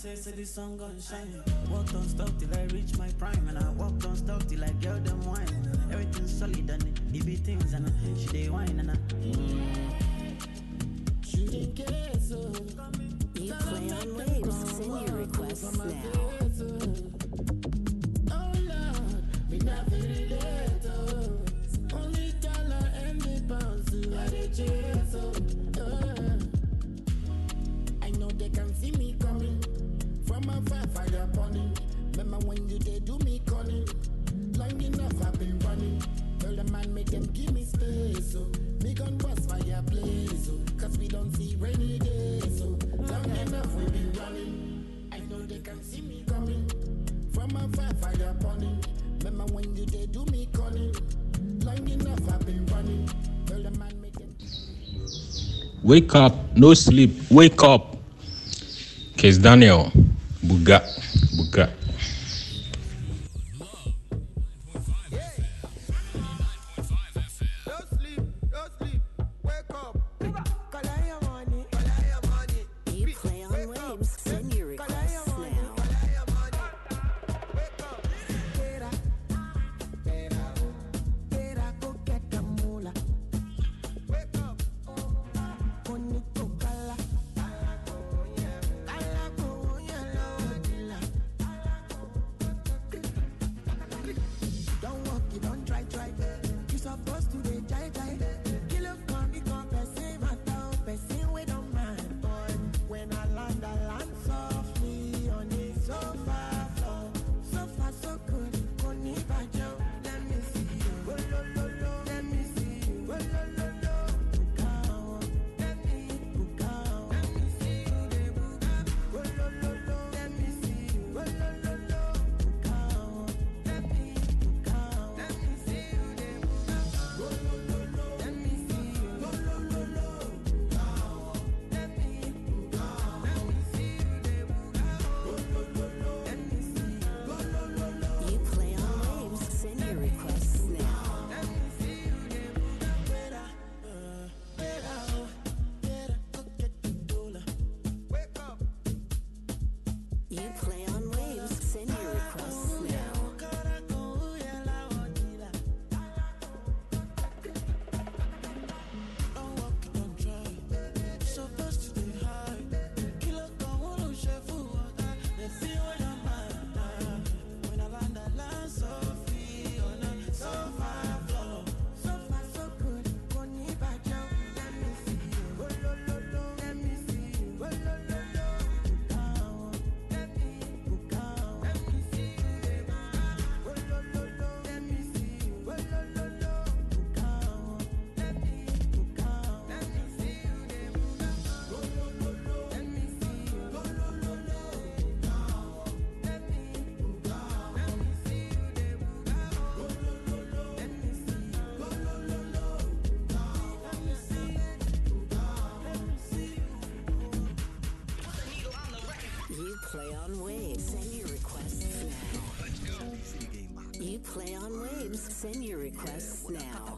say, say the sun gon' shine. Walk don't stop till I reach my prime. And I walk don't stop till I get them wine. Everything solid and it be things and uh, she dey wine and I. Shooting case, oh. You play on waves. Send your requests now. Oh Lord, me not relate, oh. Only dollar and the pounds, so I dey chase, oh. I know they can see me coming from fire. Remember when you did do me cunning? Long enough I've been running. Tell the man make them give me space, so me gun bust so oh. cause we don't see rainy days, so long enough we've been running. I know they can see me coming from fire. Remember when you did do me cunning? Long enough I've been running. Tell the man make them. Wake up, no sleep, wake up. Kizz Daniel, Buga, Buga. Send your requests now.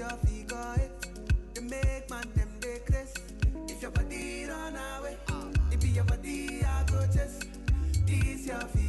your figure, eh? You make man them they. If your body run away, if your body I go chest, this your figure.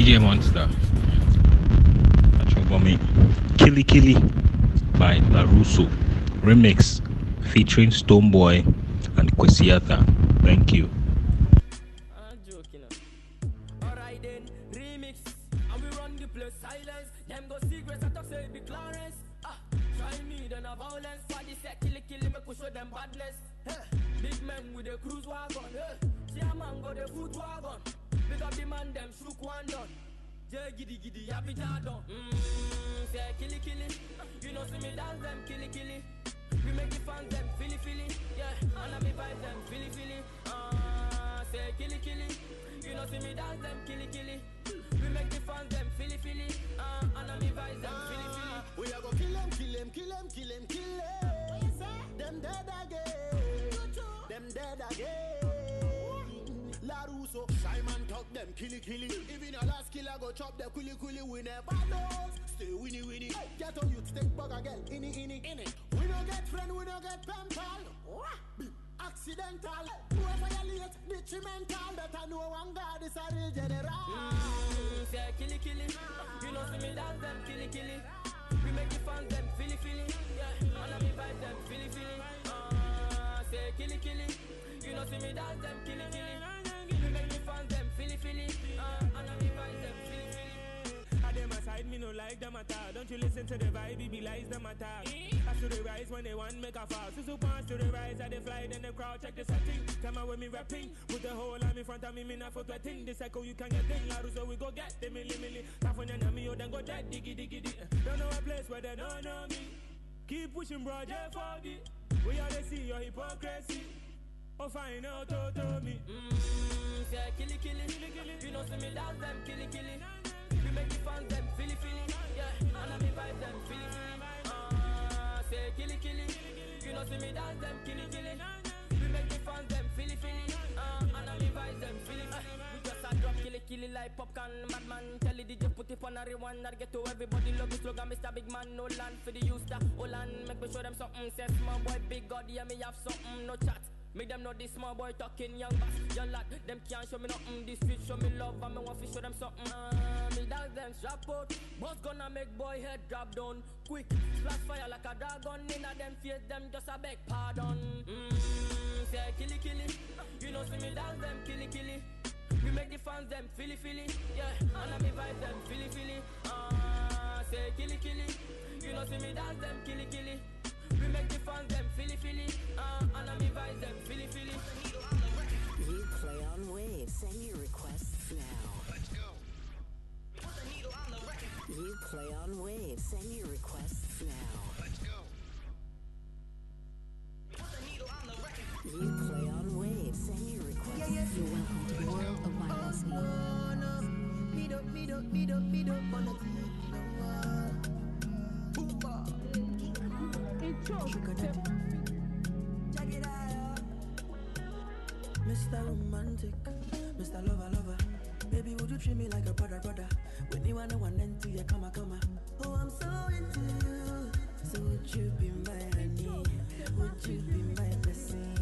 DJ Monster. Achobami. Killy Killy by Larruso. Remix featuring Stonebwoy and Kwesiata. Thank you. the man them shook one done. Yeah, giddy giddy, habitado. Mmm, say killy killy. You know, see me dance them killy killy. We make the fans them feely feely. Yeah, and I be vibe them feely feely. Ah, uh, say killy killy. You know, see me dance them killy killy. We make the fans them feely feely. Ah, uh, and I be vibe them feely feely. Ah, we are go kill them, kill them, kill them, kill them, kill them. What you say? Them dead again. Them dead again. Larruso, Simon talk them killy killy. Even a last killer go chop the quilly quilly. We never lose. Stay winnie winnie. Get on you, take bug again. Inni inni inni. We don't get friend, we don't get pen pal. Accidental. Whoever you late, detrimental. Better know one God is a real general. Mm, say killy killy. You know see me dance them killy killy. We make the fans them feely feely, yeah. And I me vibe them feely feely. Ah, say killy killy. You know see me dance them killy killy. Them ah, I me them them aside, me no like them at all. Don't you listen to the vibe, it be lies them at all. I should they rise when they want make a fall. So pass to the rise, I they fly, then the crowd check the setting. Tell me when me rapping, put the whole arm in front of me, me not for threatening. The cycle you can get in, Laru, so we go get the milli milli. California, na me, oh, then go dead, diggy diggy diggy. Don't know a place where they don't know me. Keep pushing, bro, J4D. We are they see your hypocrisy. Oh, find out, to, to me. Mm, say killy killy, you know see me dance them killy killy. We make the fans them feely feely, yeah. And I me vibe them feely feely. Ah, say killy killy, you know see me dance them killy killy. We make the fans them feely feely, ah, and I me vibe them feely feely. We just a drop killy killy like popcorn, madman. Tell the DJ put it on rewind, that get to everybody love the slogan, Mr. Big Man, no land for the that hold make me show them something. Say small boy, big God, yeah me have something, no chat. Make them know this small boy talking young bass. Young lad, them can't show me nothing. This street show me love and me want to show them something. Uh, Me dance them strap out. Boss gonna make boy head drop down Quick, flash fire like a dragon Inna them face them just a beg pardon. Mm, Say killy killy. You know see me dance them killy killy. We make the fans them feely feely Yeah, and I me vibe them feely feely uh, Say killy killy. You know see me dance them killy killy we fans them feely feely, uh, and I me vibes them feely feely. You play on waves. Send your requests now. Let's go. Put the needle on the record. You play on waves. Send your requests now. Let's go. Put the needle on the record. You play on waves. Send your requests. You're welcome to the world of violence. Oh no, me do, me do, me do, me do, wanna Mr. Romantic, Mr. Lover, lover. Baby, would you treat me like a brother, brother? When you wanna come come. Oh, I'm so into you. So would you be my honey? Would you be my blessing?